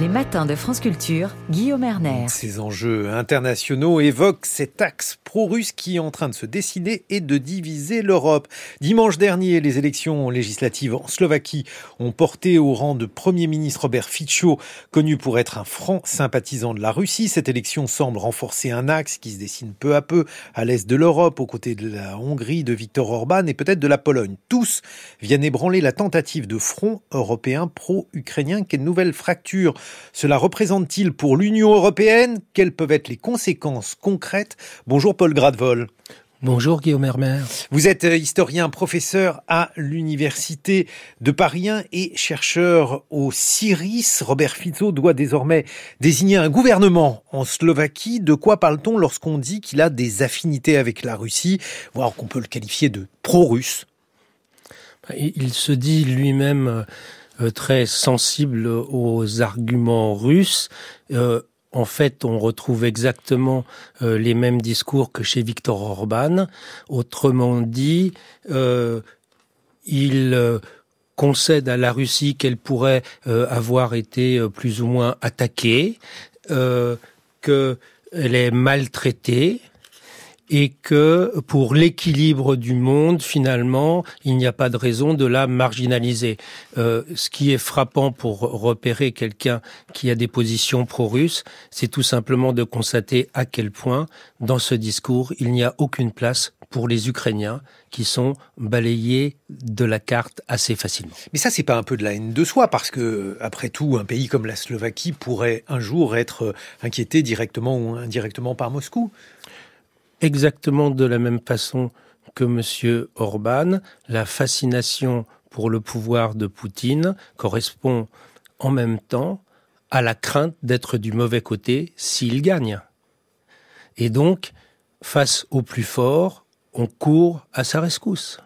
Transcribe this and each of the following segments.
Les matins de France Culture, Guillaume Erner. Ces enjeux internationaux évoquent cet axe pro-russe qui est en train de se dessiner et de diviser l'Europe. Dimanche dernier, les élections législatives en Slovaquie ont porté au rang de Premier ministre Robert Fico, connu pour être un franc sympathisant de la Russie. Cette élection semble renforcer un axe qui se dessine peu à peu à l'est de l'Europe, aux côtés de la Hongrie, de Viktor Orban et peut-être de la Pologne. Tous viennent ébranler la tentative de front européen pro-ukrainien. Quelle nouvelle fracture cela représente-t-il pour l'Union européenne? Quelles peuvent être les conséquences concrètes? Bonjour Paul Gradvol. Bonjour Guillaume Hermer. Vous êtes euh, historien, professeur à l'Université de Paris 1 et chercheur au CIRIS. Robert Fico doit désormais désigner un gouvernement en Slovaquie. De quoi parle-t-on lorsqu'on dit qu'il a des affinités avec la Russie, voire qu'on peut le qualifier de pro-russe? Il se dit lui-même euh, très sensible aux arguments russes. Euh, en fait, on retrouve exactement euh, les mêmes discours que chez Viktor Orban. Autrement dit, il concède à la Russie qu'elle pourrait avoir été plus ou moins attaquée, qu'elle est maltraitée, et que pour l'équilibre du monde, finalement, il n'y a pas de raison de la marginaliser. Euh, ce qui est frappant pour repérer quelqu'un qui a des positions pro-russes, c'est tout simplement de constater à quel point, dans ce discours, il n'y a aucune place pour les Ukrainiens qui sont balayés de la carte assez facilement. Mais ça, c'est pas un peu de la haine de soi, parce que, après tout, un pays comme la Slovaquie pourrait un jour être inquiété directement ou indirectement par Moscou exactement de la même façon que M. Orban, la fascination pour le pouvoir de Poutine correspond en même temps à la crainte d'être du mauvais côté s'il gagne. Et donc, face au plus fort, on court à sa rescousse.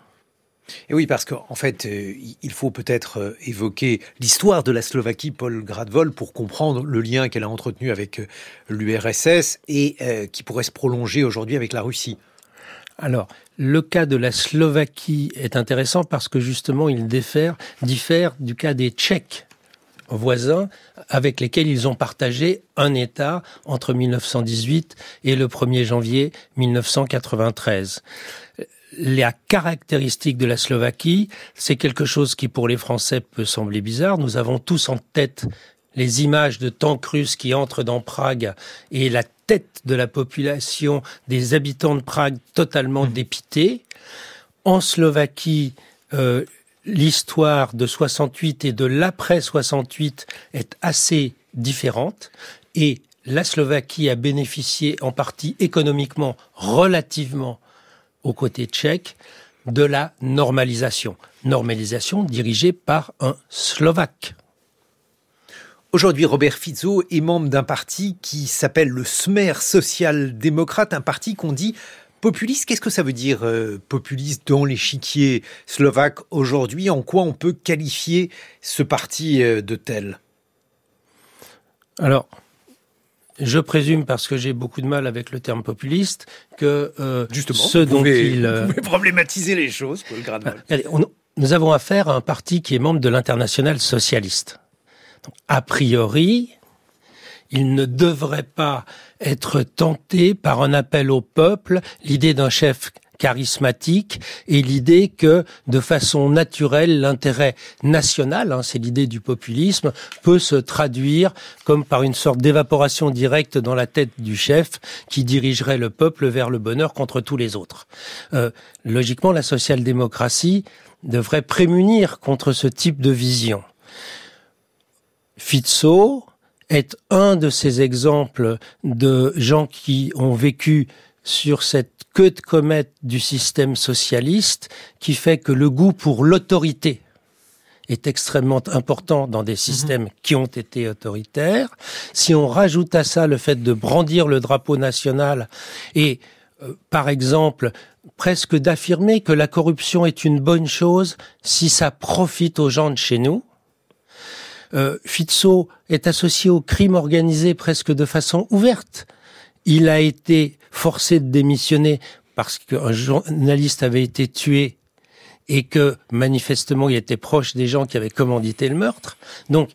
Et oui, parce qu'en fait, euh, il faut peut-être euh, évoquer l'histoire de la Slovaquie, Paul Gradvol, pour comprendre le lien qu'elle a entretenu avec euh, l'URSS et qui pourrait se prolonger aujourd'hui avec la Russie. Alors, le cas de la Slovaquie est intéressant parce que justement, il diffère, diffère du cas des Tchèques voisins avec lesquels ils ont partagé un État entre 1918 et le 1er janvier 1993 la caractéristique de la Slovaquie, c'est quelque chose qui pour les Français peut sembler bizarre. Nous avons tous en tête les images de tanks russes qui entrent dans Prague et la tête de la population des habitants de Prague totalement mmh. dépitée. En Slovaquie, euh, l'histoire de 68 et de l'après 68 est assez différente et la Slovaquie a bénéficié en partie économiquement relativement aux côtés tchèques de la normalisation. Normalisation dirigée par un Slovaque. Aujourd'hui, Robert Fico est membre d'un parti qui s'appelle le Smer social-démocrate, un parti qu'on dit populiste. Qu'est-ce que ça veut dire euh, populiste dans l'échiquier slovaque aujourd'hui? En quoi on peut qualifier ce parti euh, de tel? Alors, je présume, parce que j'ai beaucoup de mal avec le terme populiste, que euh, Justement, ce dont pouvez, il... Euh, problématiser les choses, Paul Gradval. nous avons affaire à un parti qui est membre de l'international socialiste. Donc, a priori, il ne devrait pas être tenté par un appel au peuple, l'idée d'un chef charismatique et l'idée que de façon naturelle l'intérêt national, hein, c'est l'idée du populisme, peut se traduire comme par une sorte d'évaporation directe dans la tête du chef qui dirigerait le peuple vers le bonheur contre tous les autres. Euh, logiquement, la social-démocratie devrait prémunir contre ce type de vision. Fizzo est un de ces exemples de gens qui ont vécu sur cette queue de comète du système socialiste qui fait que le goût pour l'autorité est extrêmement important dans des mhm. systèmes qui ont été autoritaires. Si on rajoute à ça le fait de brandir le drapeau national et, euh, par exemple, presque d'affirmer que la corruption est une bonne chose si ça profite aux gens de chez nous, euh, Fizzo est associé au crime organisé presque de façon ouverte. Il a été forcé de démissionner parce qu'un journaliste avait été tué et que manifestement il était proche des gens qui avaient commandité le meurtre. Donc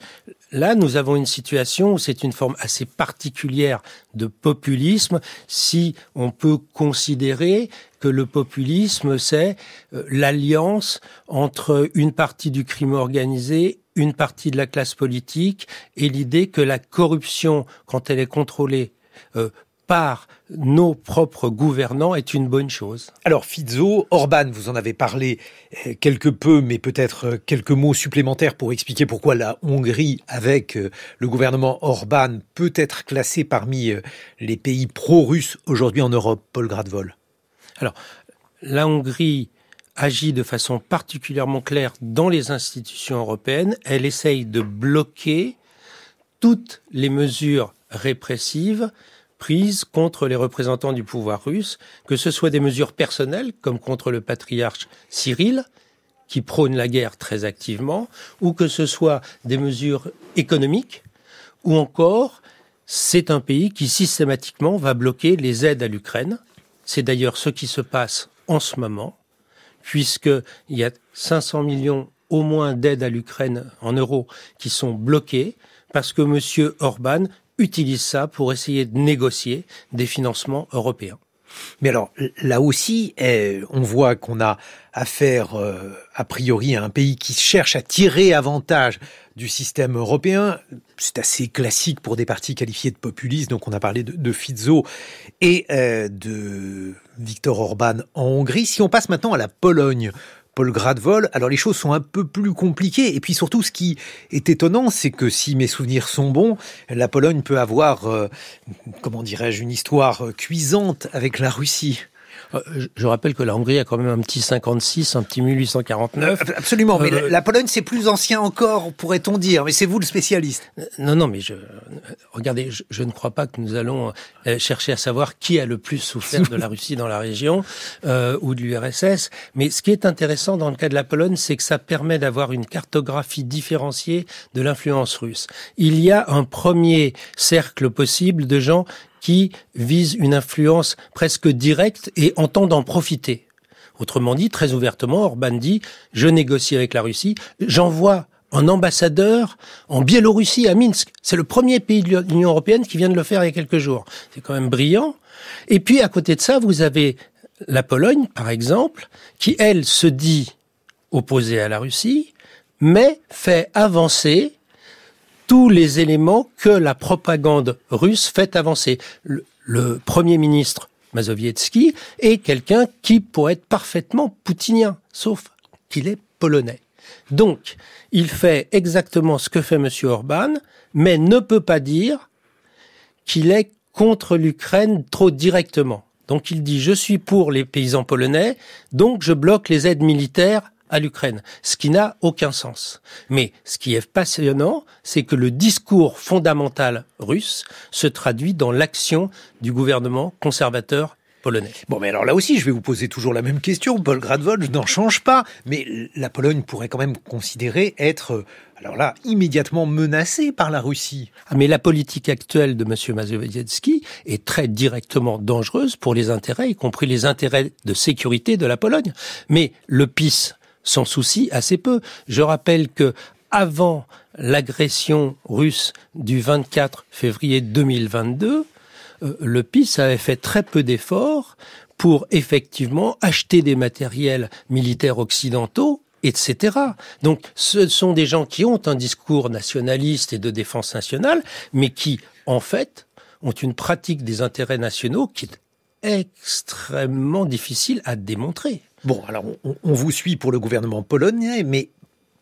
Là, nous avons une situation où c'est une forme assez particulière de populisme, si on peut considérer que le populisme, c'est euh, l'alliance entre une partie du crime organisé, une partie de la classe politique, et l'idée que la corruption, quand elle est contrôlée euh, par nos propres gouvernants est une bonne chose. Alors Fizzo, Orban, vous en avez parlé euh, quelque peu, mais peut-être euh, quelques mots supplémentaires pour expliquer pourquoi la Hongrie, avec euh, le gouvernement Orban, peut être classée parmi les pays pro-russes aujourd'hui en Europe, Paul Gradvol. Alors, la Hongrie agit de façon particulièrement claire dans les institutions européennes. Elle essaye de bloquer toutes les mesures répressives prises contre les représentants du pouvoir russe, que ce soit des mesures personnelles, comme contre le patriarche Cyril, qui prône la guerre très activement, ou que ce soit des mesures économiques, ou encore c'est un pays qui systématiquement va bloquer les aides à l'Ukraine. C'est d'ailleurs ce qui se passe en ce moment, puisqu'il y a 500 millions au moins d'aides à l'Ukraine en euros qui sont bloquées parce que M. Orban utilise ça pour essayer de négocier des financements européens. Mais alors là aussi, eh, on voit qu'on a affaire euh, a priori à un pays qui cherche à tirer avantage du système européen. C'est assez classique pour des partis qualifiés de populistes. Donc on a parlé de, de Fizzo et euh, de Viktor Orban en Hongrie. Si on passe maintenant à la Pologne, Paul Gradvol. Alors les choses sont un peu plus compliquées. Et puis surtout, ce qui est étonnant, c'est que si mes souvenirs sont bons, la Pologne peut avoir, euh, comment dirais-je, une histoire cuisante avec la Russie. Euh, je rappelle que la Hongrie a quand même un petit 56, un petit 1849. Euh, absolument, mais euh, la Pologne c'est plus ancien encore, pourrait-on dire. Mais c'est vous le spécialiste. Non, non, mais je regardez, je, ne crois pas que nous allons chercher à savoir qui a le plus souffert de la Russie dans la région euh, ou de l'URSS. Mais ce qui est intéressant dans le cas de la Pologne, c'est que ça permet d'avoir une cartographie différenciée de l'influence russe. Il y a un premier cercle possible de gens qui vise une influence presque directe et entend en profiter. Autrement dit, très ouvertement, Orban dit, je négocie avec la Russie, j'envoie un ambassadeur en Biélorussie à Minsk. C'est le premier pays de l'Union européenne qui vient de le faire il y a quelques jours. C'est quand même brillant. Et puis à côté de ça, vous avez la Pologne, par exemple, qui, elle, se dit opposée à la Russie, mais fait avancer tous les éléments que la propagande russe fait avancer. Le, Premier ministre Mazowiecki est quelqu'un qui pourrait être parfaitement poutinien, sauf qu'il est polonais. Donc, il fait exactement ce que fait M. Orban, mais ne peut pas dire qu'il est contre l'Ukraine trop directement. Donc il dit je suis pour les paysans polonais, donc je bloque les aides militaires à l'Ukraine, ce qui n'a aucun sens. Mais ce qui est passionnant, c'est que le discours fondamental russe se traduit dans l'action du gouvernement conservateur polonais. Bon, mais alors là aussi, je vais vous poser toujours la même question. Paul Gradvol n'en change pas, mais la Pologne pourrait quand même considérer être, alors là, immédiatement menacée par la Russie. Ah, mais la politique actuelle de M. Mazowiecki est très directement dangereuse pour les intérêts, y compris les intérêts de sécurité de la Pologne. Mais le PIS s'en soucie assez peu. Je rappelle que avant l'agression russe du 24 février 2022, euh, le PIS avait fait très peu d'efforts pour effectivement acheter des matériels militaires occidentaux etc. Donc ce sont des gens qui ont un discours nationaliste et de défense nationale, mais qui, en fait, ont une pratique des intérêts nationaux qui est extrêmement difficile à démontrer. Bon, alors on, vous suit pour le gouvernement polonais, mais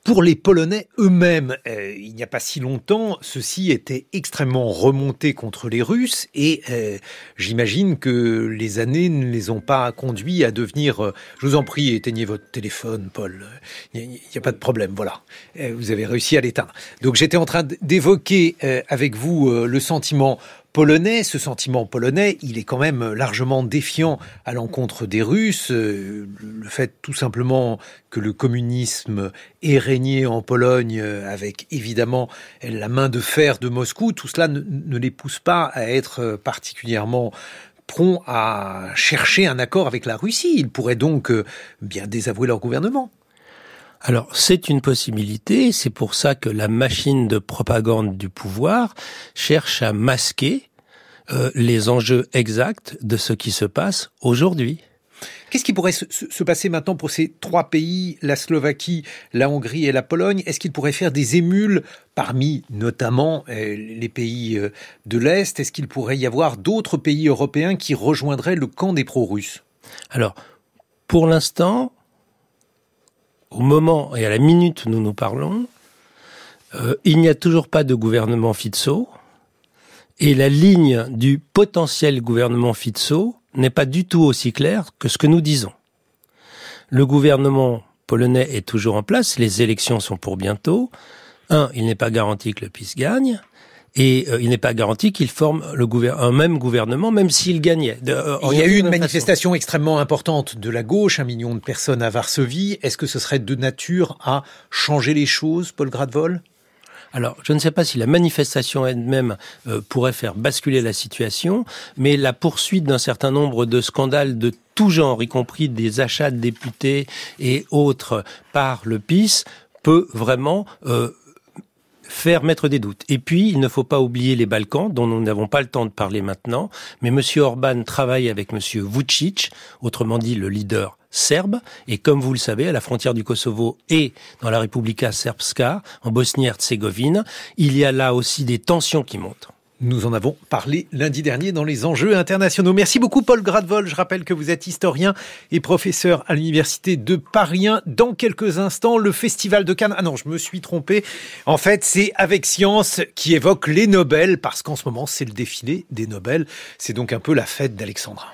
pour les Polonais eux-mêmes, euh, il n'y a pas si longtemps, ceci était extrêmement remonté contre les Russes et euh, j'imagine que les années ne les ont pas conduits à devenir... Euh, je vous en prie, éteignez votre téléphone, Paul. Il n'y a, pas de problème, voilà. vous avez réussi à l'éteindre. Donc j'étais en train d'évoquer avec vous le sentiment polonais, ce sentiment polonais, il est quand même largement défiant à l'encontre des Russes. Euh, le fait tout simplement que le communisme ait régné en Pologne euh, avec évidemment la main de fer de Moscou, tout cela ne, les pousse pas à être particulièrement prompt à chercher un accord avec la Russie. Ils pourraient donc euh, bien désavouer leur gouvernement. Alors, c'est une possibilité, c'est pour ça que la machine de propagande du pouvoir cherche à masquer euh, les enjeux exacts de ce qui se passe aujourd'hui. Qu'est-ce qui pourrait se, passer maintenant pour ces trois pays, la Slovaquie, la Hongrie et la Pologne? Est-ce qu'ils pourraient faire des émules parmi notamment euh, les pays euh, de l'Est? Est-ce qu'il pourrait y avoir d'autres pays européens qui rejoindraient le camp des pro-russes? Alors, pour l'instant, au moment et à la minute où nous nous parlons, euh, il n'y a toujours pas de gouvernement Fitso et la ligne du potentiel gouvernement Fitso n'est pas du tout aussi claire que ce que nous disons. Le gouvernement polonais est toujours en place, les élections sont pour bientôt. Un, il n'est pas garanti que le PIS gagne. Et euh, il n'est pas garanti qu'il forme le un même gouvernement, même s'il gagnait. Euh, il y a eu une manifestation extrêmement importante de la gauche, un million de personnes à Varsovie. Est-ce que ce serait de nature à changer les choses, Paul Gradvol alors, je ne sais pas si la manifestation elle-même euh, pourrait faire basculer la situation, mais la poursuite d'un certain nombre de scandales de tout genre, y compris des achats de députés et autres par le PIS, peut vraiment faire mettre des doutes. Et puis, il ne faut pas oublier les Balkans, dont nous n'avons pas le temps de parler maintenant, mais M. Orban travaille avec M. Vucic, autrement dit le leader serbe, et comme vous le savez, à la frontière du Kosovo et dans la Republika Srpska, en Bosnie-Herzégovine, il y a là aussi des tensions qui montent. Nous en avons parlé lundi dernier dans les enjeux internationaux. Merci beaucoup Paul Gradvol. Je rappelle que vous êtes historien et professeur à l'université de Paris Dans quelques instants, le festival de Cannes. Ah non, je me suis trompé. En fait, c'est avec science qui évoque les Nobel parce qu'en ce moment, c'est le défilé des Nobel. C'est donc un peu la fête d'Alexandra.